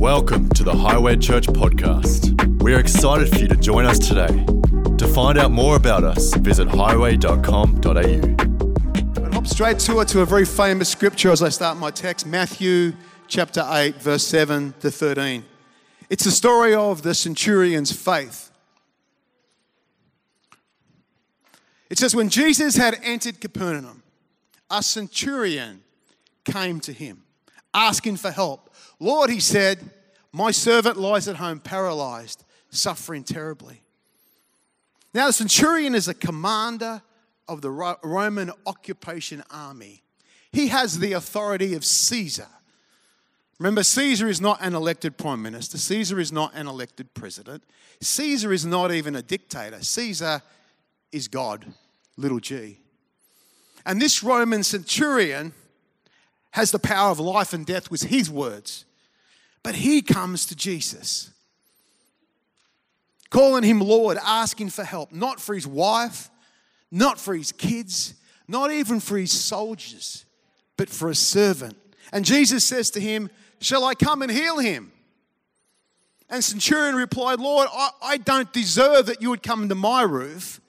Welcome to the Highway Church podcast. We are excited for you to join us today. To find out more about us, visit highway.com.au. And hop straight to it to a very famous scripture as I start my text Matthew chapter 8, verse 7 to 13. It's the story of the centurion's faith. It says, When Jesus had entered Capernaum, a centurion came to him, asking for help. Lord, he said, My servant lies at home paralyzed, suffering terribly. Now, the centurion is a commander of the Roman occupation army. He has the authority of Caesar. Remember, Caesar is not an elected prime minister, Caesar is not an elected president, Caesar is not even a dictator. Caesar is God, little g. And this Roman centurion has the power of life and death with his words. But he comes to Jesus, calling him Lord, asking for help, not for his wife, not for his kids, not even for his soldiers, but for a servant. And Jesus says to him, Shall I come and heal him? And Centurion replied, Lord, I, I don't deserve that you would come into my roof,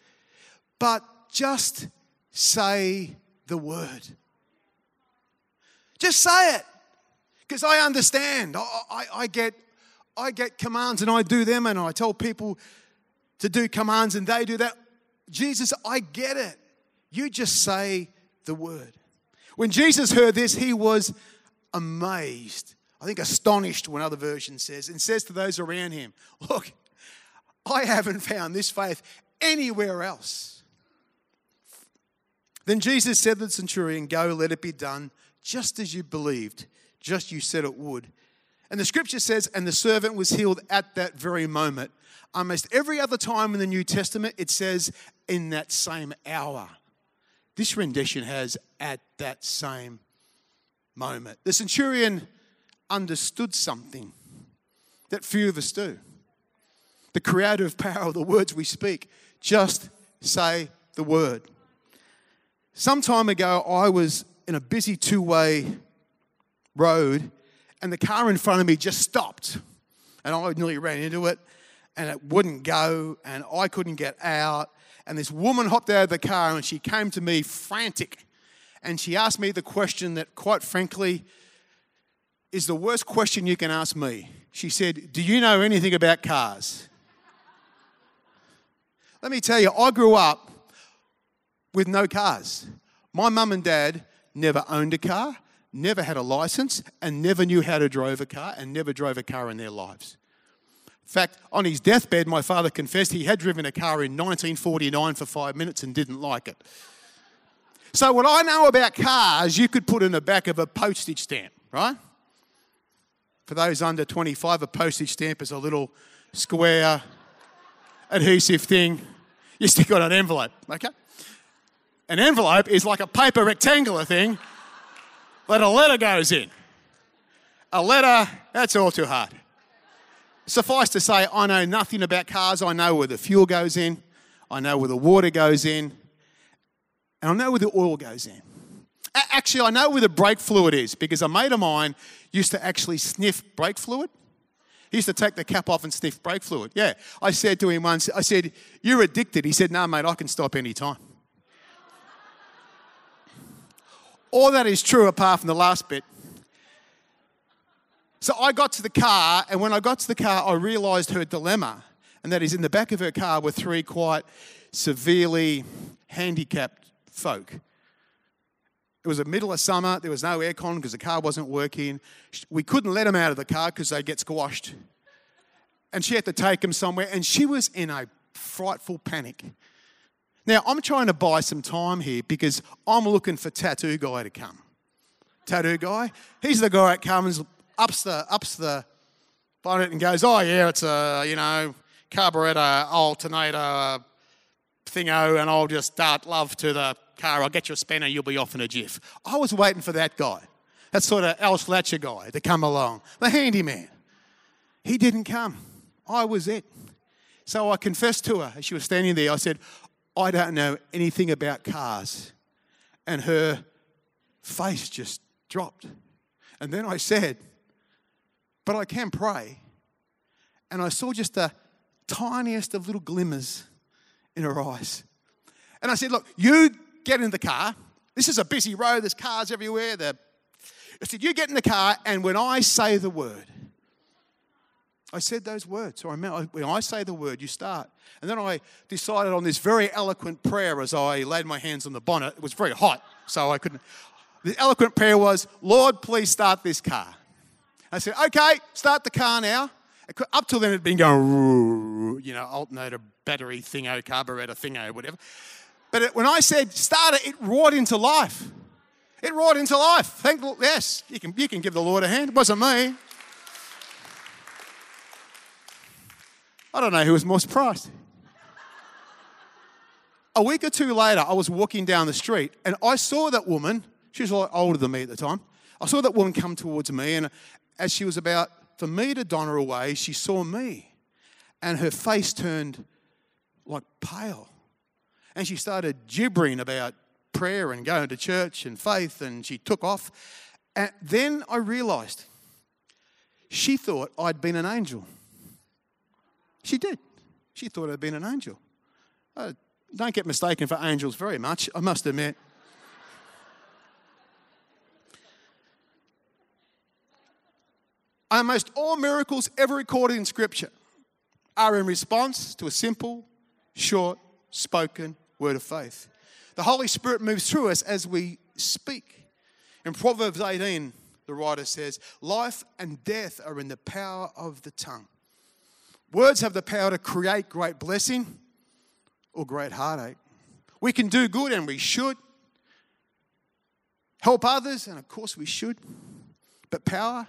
but just say the word. Just say it. Because I understand. I, I, I, get, I get commands and I do them, and I tell people to do commands and they do that. Jesus, I get it. You just say the word. When Jesus heard this, he was amazed. I think astonished, one other version says, and says to those around him, Look, I haven't found this faith anywhere else. Then Jesus said to the centurion, Go, let it be done just as you believed just you said it would. And the scripture says, and the servant was healed at that very moment. Almost every other time in the New Testament, it says, in that same hour. This rendition has at that same moment. The centurion understood something that few of us do the creative power of the words we speak. Just say the word. Some time ago, I was in a busy two way road and the car in front of me just stopped. And I nearly ran into it and it wouldn't go and I couldn't get out. And this woman hopped out of the car and she came to me frantic. And she asked me the question that, quite frankly, is the worst question you can ask me. She said, Do you know anything about cars? Let me tell you, I grew up with no cars. My mum and dad never owned a car, never had a license, and never knew how to drive a car, and never drove a car in their lives. In fact, on his deathbed, my father confessed he had driven a car in 1949 for five minutes and didn't like it. So, what I know about cars, you could put in the back of a postage stamp, right? For those under 25, a postage stamp is a little square adhesive thing you stick on an envelope, okay? An envelope is like a paper rectangular thing but a letter goes in. A letter, that's all too hard. Suffice to say, I know nothing about cars. I know where the fuel goes in, I know where the water goes in, and I know where the oil goes in. Actually, I know where the brake fluid is because a mate of mine used to actually sniff brake fluid. He used to take the cap off and sniff brake fluid. Yeah. I said to him once, I said, You're addicted. He said, No, mate, I can stop any time. All that is true apart from the last bit. So I got to the car, and when I got to the car, I realized her dilemma, and that is in the back of her car were three quite severely handicapped folk. It was the middle of summer, there was no aircon because the car wasn't working. We couldn't let them out of the car because they'd get squashed. And she had to take them somewhere, and she was in a frightful panic. Now, I'm trying to buy some time here because I'm looking for Tattoo Guy to come. Tattoo Guy, he's the guy that comes, ups the, ups the bonnet and goes, oh yeah, it's a, you know, carburetor alternator thingo and I'll just dart love to the car. I'll get you a spanner, you'll be off in a jiff. I was waiting for that guy, that sort of Al Fletcher guy to come along, the handyman. He didn't come. I was it. So I confessed to her as she was standing there. I said, I don't know anything about cars. And her face just dropped. And then I said, but I can pray. And I saw just the tiniest of little glimmers in her eyes. And I said, Look, you get in the car. This is a busy road, there's cars everywhere. I said, You get in the car, and when I say the word, I said those words. So I meant, when I say the word, you start. And then I decided on this very eloquent prayer as I laid my hands on the bonnet. It was very hot, so I couldn't. The eloquent prayer was, Lord, please start this car. I said, okay, start the car now. Up till then, it had been going, you know, alternator, battery, thingo, carburetor, thingo, whatever. But it, when I said start it, it roared into life. It roared into life. Thank yes, you can, you can give the Lord a hand. It wasn't me. I don't know who was more surprised. A week or two later, I was walking down the street and I saw that woman. She was a lot older than me at the time. I saw that woman come towards me, and as she was about for me to don her away, she saw me. And her face turned like pale. And she started gibbering about prayer and going to church and faith, and she took off. And then I realized she thought I'd been an angel. She did. She thought I'd been an angel. Uh, don't get mistaken for angels very much, I must admit. Almost all miracles ever recorded in Scripture are in response to a simple, short, spoken word of faith. The Holy Spirit moves through us as we speak. In Proverbs 18, the writer says, Life and death are in the power of the tongue. Words have the power to create great blessing or great heartache. We can do good and we should. Help others, and of course we should. But power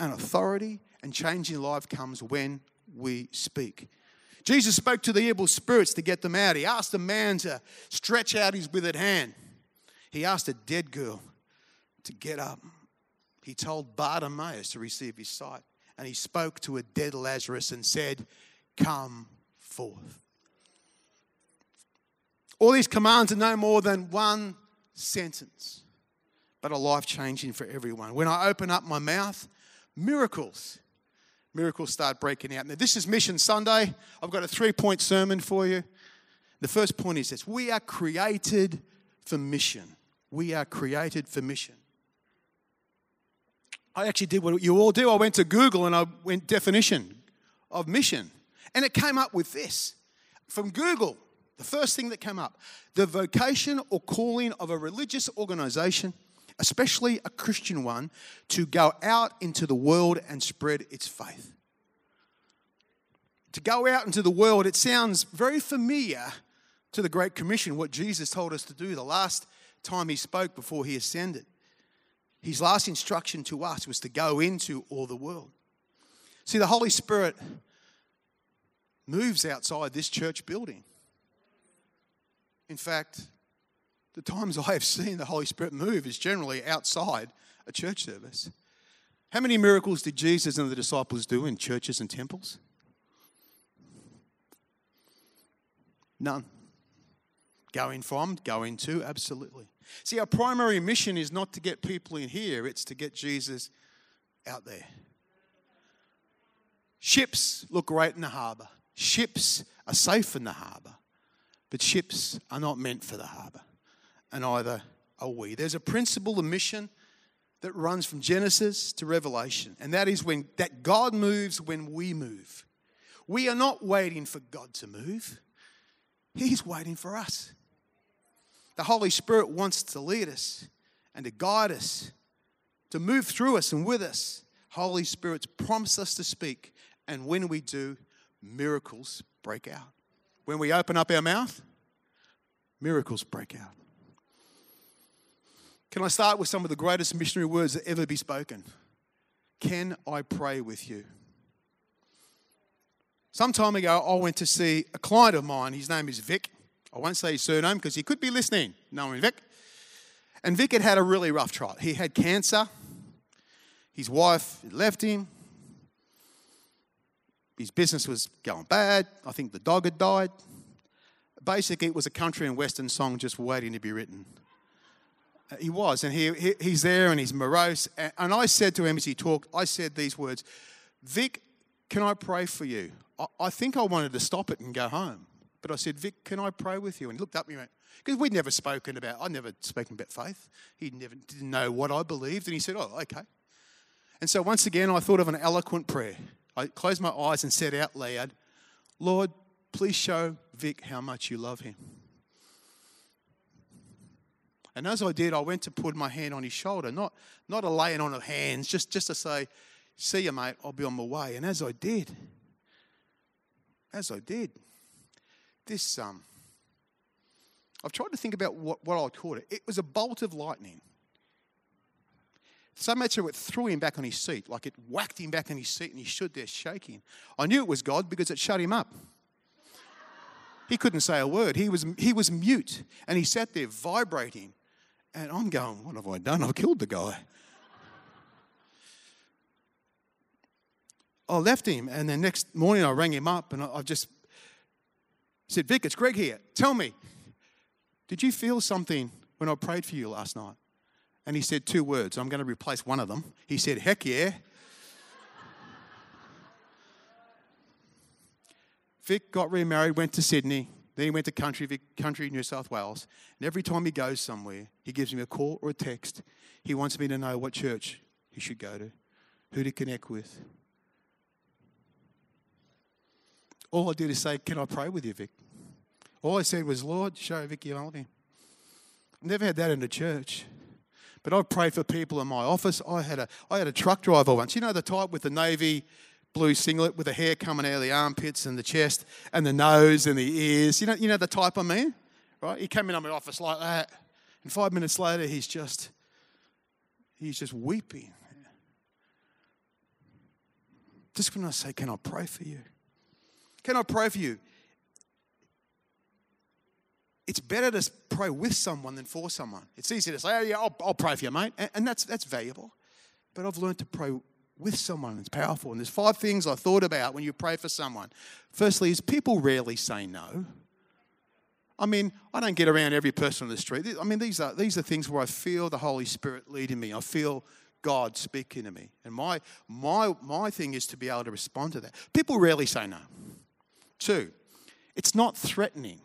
and authority and changing life comes when we speak. Jesus spoke to the evil spirits to get them out. He asked a man to stretch out his withered hand. He asked a dead girl to get up. He told Bartimaeus to receive his sight and he spoke to a dead Lazarus and said, Come forth. All these commands are no more than one sentence, but a life changing for everyone. When I open up my mouth, miracles, miracles start breaking out. Now, this is Mission Sunday. I've got a three point sermon for you. The first point is this we are created for mission. We are created for mission. I actually did what you all do. I went to Google and I went definition of mission. And it came up with this from Google. The first thing that came up the vocation or calling of a religious organization, especially a Christian one, to go out into the world and spread its faith. To go out into the world, it sounds very familiar to the Great Commission, what Jesus told us to do the last time he spoke before he ascended. His last instruction to us was to go into all the world. See, the Holy Spirit moves outside this church building. In fact, the times I have seen the Holy Spirit move is generally outside a church service. How many miracles did Jesus and the disciples do in churches and temples? None. Going from, going to, absolutely. See, our primary mission is not to get people in here, it's to get Jesus out there. Ships look great in the harbour. Ships are safe in the harbour. But ships are not meant for the harbour. And either are we. There's a principle of mission that runs from Genesis to Revelation, and that is when that God moves when we move. We are not waiting for God to move. He's waiting for us. The Holy Spirit wants to lead us and to guide us, to move through us and with us. Holy Spirit's promised us to speak, and when we do, miracles break out. When we open up our mouth, miracles break out. Can I start with some of the greatest missionary words that ever be spoken? Can I pray with you? Some time ago, I went to see a client of mine. His name is Vic. I won't say his surname because he could be listening, knowing Vic. And Vic had had a really rough trial. He had cancer. His wife left him. His business was going bad. I think the dog had died. Basically, it was a country and western song just waiting to be written. Uh, he was, and he, he, he's there and he's morose. And, and I said to him as he talked, I said these words Vic, can I pray for you? I, I think I wanted to stop it and go home. But I said, Vic, can I pray with you? And he looked up and went, because we'd never spoken about, I'd never spoken about faith. He never didn't know what I believed. And he said, Oh, okay. And so once again, I thought of an eloquent prayer. I closed my eyes and said out loud, Lord, please show Vic how much you love him. And as I did, I went to put my hand on his shoulder, not, not a laying on of hands, just, just to say, See you, mate, I'll be on my way. And as I did, as I did, this, um, I've tried to think about what, what I'd call it. It was a bolt of lightning. So much so it threw him back on his seat, like it whacked him back on his seat and he stood there shaking. I knew it was God because it shut him up. He couldn't say a word. He was, he was mute and he sat there vibrating. And I'm going, What have I done? I've killed the guy. I left him, and then next morning I rang him up and I just said, Vic, it's Greg here. Tell me, did you feel something when I prayed for you last night? And he said two words. I'm going to replace one of them. He said, Heck yeah. Vic got remarried, went to Sydney. Then he went to country, country New South Wales. And every time he goes somewhere, he gives me a call or a text. He wants me to know what church he should go to, who to connect with. All I did is say, Can I pray with you, Vic? All I said was, Lord, show Vic you love. Never had that in the church. But I've prayed for people in my office. I had a, I had a truck driver once. You know the type with the navy blue singlet with the hair coming out of the armpits and the chest and the nose and the ears. You know, you know the type I mean? Right? He came in my office like that. And five minutes later, he's just, he's just weeping. Just when I say, Can I pray for you? Can I pray for you? it's better to pray with someone than for someone. It's easy to say, oh, yeah, I'll, I'll pray for you, mate. And, and, that's, that's valuable. But I've learned to pray with someone. It's powerful. And there's five things I thought about when you pray for someone. Firstly, is people rarely say no. I mean, I don't get around every person on the street. I mean, these are, these are things where I feel the Holy Spirit leading me. I feel God speaking to me. And my, my, my thing is to be able to respond to that. People rarely say no. Two, it's not threatening.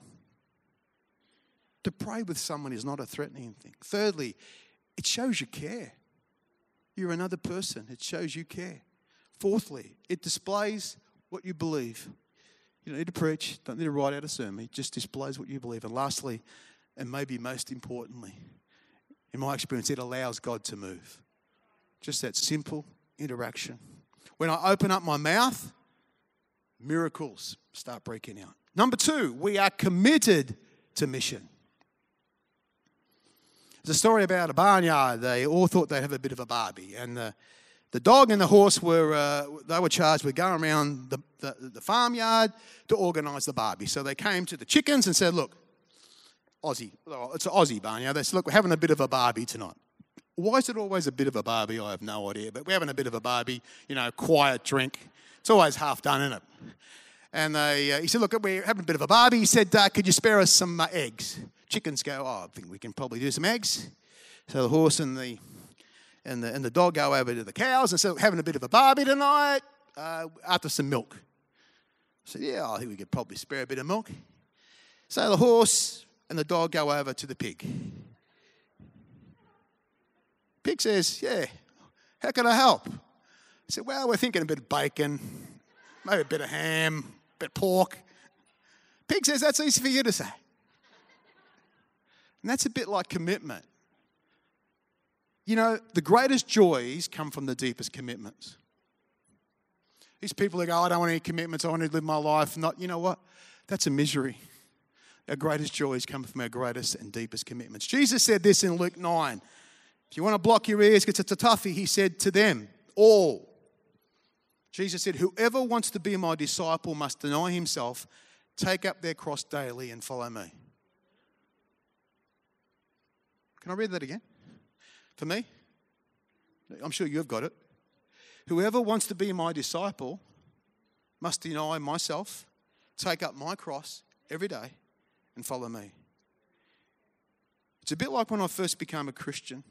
To pray with someone is not a threatening thing. Thirdly, it shows you care. You're another person, it shows you care. Fourthly, it displays what you believe. You don't need to preach, don't need to write out a sermon, it just displays what you believe. And lastly, and maybe most importantly, in my experience, it allows God to move. Just that simple interaction. When I open up my mouth, miracles start breaking out. Number two, we are committed to mission. There's a story about a barnyard. They all thought they'd have a bit of a barbie. And the, the dog and the horse were, uh, they were charged with going around the, the, the farmyard to organise the barbie. So they came to the chickens and said, look, Aussie, it's an Aussie barnyard. They said, look, we're having a bit of a barbie tonight. Why is it always a bit of a barbie? I have no idea. But we're having a bit of a barbie, you know, quiet drink. It's always half done, isn't it? And they, uh, he said, look, we're having a bit of a barbie. He said, uh, could you spare us some uh, eggs? chickens go, oh, I think we can probably do some eggs. So the horse and the and the, and the dog go over to the cows and say, having a bit of a barbie tonight uh, after some milk. I said, yeah, I think we could probably spare a bit of milk. So the horse and the dog go over to the pig. Pig says, yeah, how can I help? I said, well, we're thinking a bit of bacon, maybe a bit of ham, a bit of pork. Pig says, that's easy for you to say. And that's a bit like commitment. You know, the greatest joys come from the deepest commitments. These people that go, I don't want any commitments, I want to live my life. Not, you know what? That's a misery. Our greatest joys come from our greatest and deepest commitments. Jesus said this in Luke 9. If you want to block your ears because it's a toughie, he said to them, all. Jesus said, Whoever wants to be my disciple must deny himself, take up their cross daily, and follow me. Can I read that again? For me? I'm sure you've got it. Whoever wants to be my disciple must deny myself, take up my cross every day, and follow me. It's a bit like when I first became a Christian.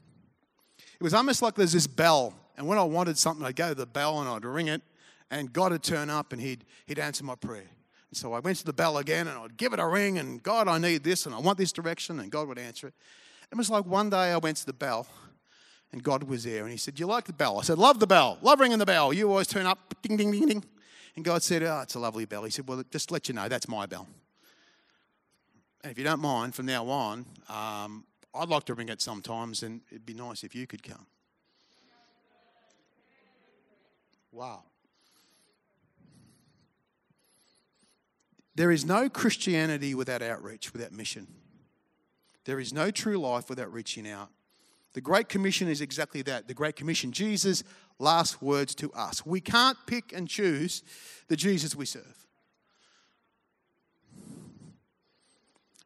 It was almost like there's this bell, and when I wanted something, I'd go to the bell and I'd ring it, And God would turn up and he'd, he'd answer my prayer. And so I went to the bell again and I'd give it a ring and God, I need this and I want this direction and God would answer it. It was like one day I went to the bell and God was there and he said, you like the bell? I said, Love the bell. Love ringing the bell. You always turn up, ding, ding, ding, ding. And God said, Oh, it's a lovely bell. He said, Well, just let you know, that's my bell. And if you don't mind, from now on, um, I'd like to ring it sometimes and it'd be nice if you could come. Wow. There is no Christianity without outreach, without mission. There is no true life without reaching out. The Great Commission is exactly that. The Great Commission, Jesus' last words to us. We can't pick and choose the Jesus we serve.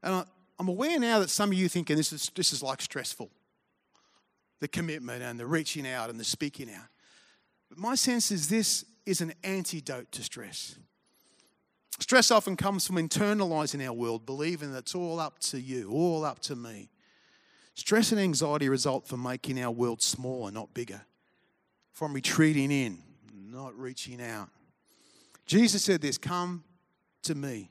And I'm aware now that some of you thinking this is, this is like stressful the commitment and the reaching out and the speaking out. But my sense is this is an antidote to stress. Stress often comes from internalizing our world, believing that it's all up to you, all up to me. Stress and anxiety result from making our world smaller, not bigger, from retreating in, not reaching out. Jesus said this Come to me,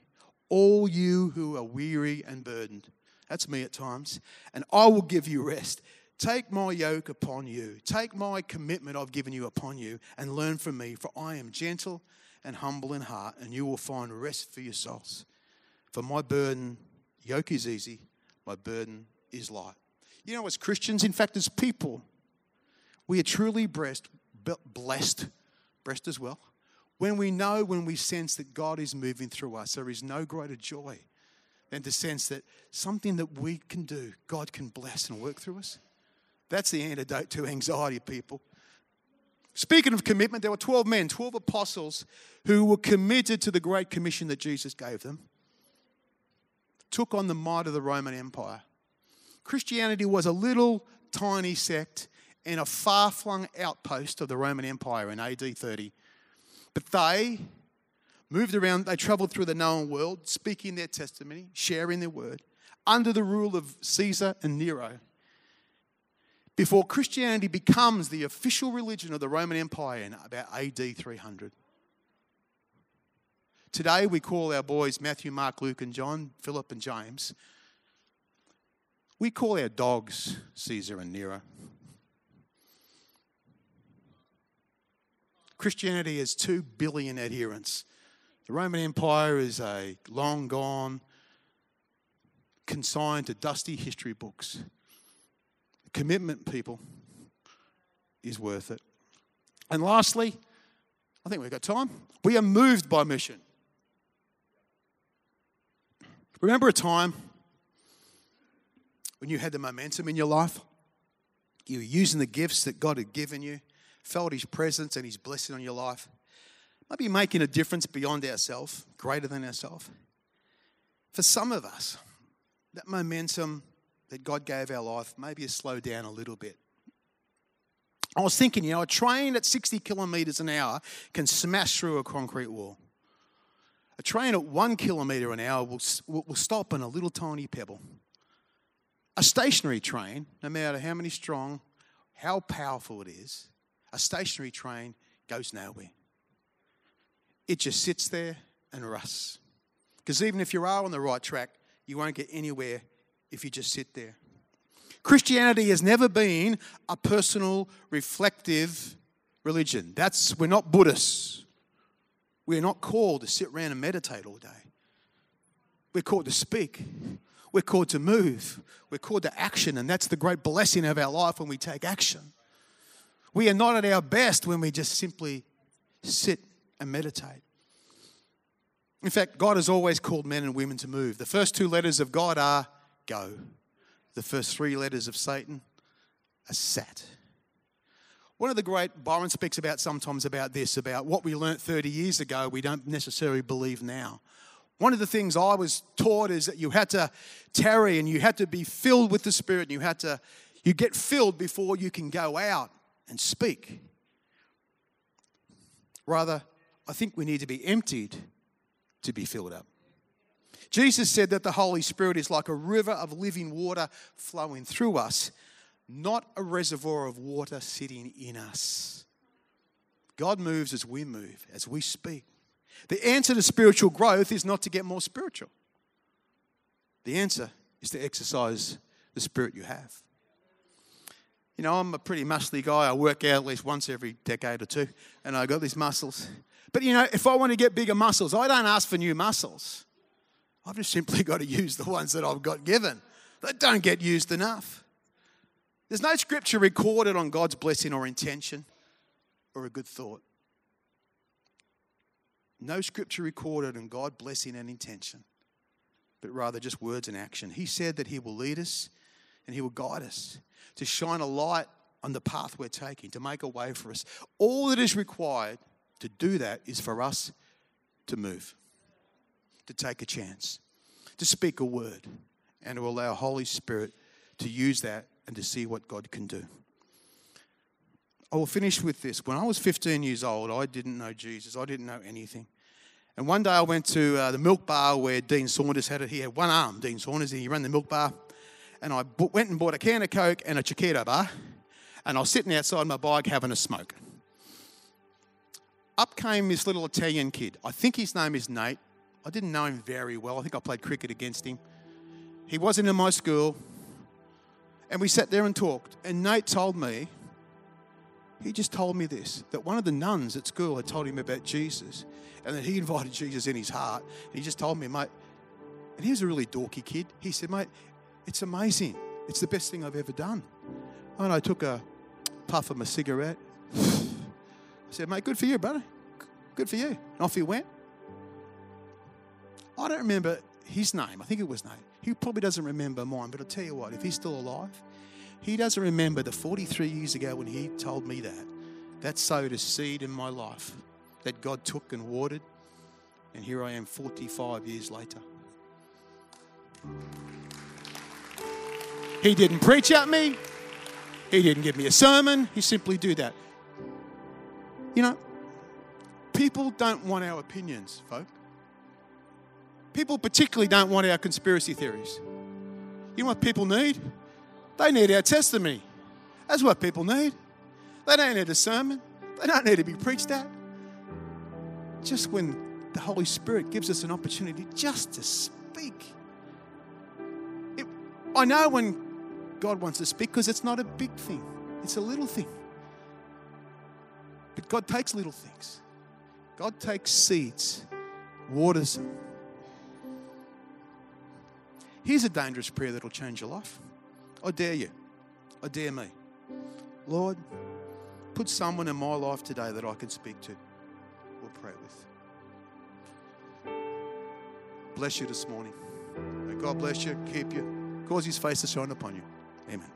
all you who are weary and burdened. That's me at times. And I will give you rest. Take my yoke upon you. Take my commitment I've given you upon you and learn from me, for I am gentle and humble in heart, and you will find rest for your souls. For my burden, yoke is easy, my burden is light. You know, as Christians, in fact, as people, we are truly blessed, blessed, blessed as well, when we know, when we sense that God is moving through us. There is no greater joy than to sense that something that we can do, God can bless and work through us. That's the antidote to anxiety, people. Speaking of commitment, there were 12 men, 12 apostles who were committed to the great commission that Jesus gave them, took on the might of the Roman Empire. Christianity was a little tiny sect in a far flung outpost of the Roman Empire in AD 30. But they moved around, they traveled through the known world, speaking their testimony, sharing their word, under the rule of Caesar and Nero. Before Christianity becomes the official religion of the Roman Empire in about AD 300. Today we call our boys Matthew, Mark, Luke, and John, Philip, and James. We call our dogs Caesar and Nero. Christianity has two billion adherents. The Roman Empire is a long gone, consigned to dusty history books. Commitment, people, is worth it. And lastly, I think we've got time. We are moved by mission. Remember a time when you had the momentum in your life? You were using the gifts that God had given you, felt His presence and His blessing on your life. Maybe making a difference beyond ourselves, greater than ourselves. For some of us, that momentum that God gave our life maybe has slow down a little bit. I was thinking, you know, a train at 60 kilometres an hour can smash through a concrete wall. A train at one kilometre an hour will, will stop on a little tiny pebble. A stationary train, no matter how many strong, how powerful it is, a stationary train goes nowhere. It just sits there and rusts. Because even if you are on the right track, you won't get anywhere if you just sit there. Christianity has never been a personal, reflective religion. That's we're not Buddhists. We're not called to sit around and meditate all day. We're called to speak. We're called to move. We're called to action, and that's the great blessing of our life when we take action. We are not at our best when we just simply sit and meditate. In fact, God has always called men and women to move. The first two letters of God are go. The first three letters of Satan are sat. One of the great, Byron speaks about sometimes about this, about what we learnt 30 years ago, we don't necessarily believe now. One of the things I was taught is that you had to tarry and you had to be filled with the Spirit and you had to, you get filled before you can go out and speak. Rather, I think we need to be emptied to be filled up. Jesus said that the Holy Spirit is like a river of living water flowing through us, not a reservoir of water sitting in us. God moves as we move, as we speak. The answer to spiritual growth is not to get more spiritual. The answer is to exercise the spirit you have. You know, I'm a pretty muscly guy. I work out at least once every decade or two, and I got these muscles. But you know, if I want to get bigger muscles, I don't ask for new muscles. I've just simply got to use the ones that I've got given that don't get used enough. There's no scripture recorded on God's blessing or intention or a good thought. No scripture recorded on God blessing and intention, but rather just words and action. He said that He will lead us and He will guide us to shine a light on the path we're taking, to make a way for us. All that is required to do that is for us to move, to take a chance, to speak a word, and to allow Holy Spirit to use that and to see what God can do. I will finish with this. When I was 15 years old, I didn't know Jesus. I didn't know anything. And one day I went to uh, the milk bar where Dean Saunders had it. He had one arm, Dean Saunders, and he ran the milk bar and I went and bought a can of Coke and a Chokito bar, and I was sitting outside my bike having a smoke. Up came this little Italian kid. I think his name is Nate. I didn't know him very well. I think I played cricket against him. He wasn't in my school. And we sat there and talked. And Nate told me, he just told me this that one of the nuns at school had told him about Jesus and that he invited Jesus in his heart. And he just told me, mate, and he was a really dorky kid. He said, mate, it's amazing. It's the best thing I've ever done. And I took a puff of my cigarette. I said, mate, good for you, brother. Good for you. And off he went. I don't remember his name. I think it was name. He probably doesn't remember mine, but I'll tell you what, if he's still alive, he doesn't remember the 43 years ago when he told me that. That sowed a seed in my life that God took and watered. And here I am 45 years later. He didn't preach at me. He didn't give me a sermon. He simply do that. You know, people don't want our opinions, folk. People particularly don't want our conspiracy theories. You know what people need? They need our testimony. That's what people need. They don't need a sermon. They don't need to be preached at. Just when the Holy Spirit gives us an opportunity just to speak. It, I know when God wants to speak because it's not a big thing, it's a little thing. But God takes little things, God takes seeds, waters them. Here's a dangerous prayer that'll change your life. I dare you. I dare me. Lord, put someone in my life today that I can speak to or pray with. Bless you this morning. May God bless you, keep you, cause his face to shine upon you. Amen.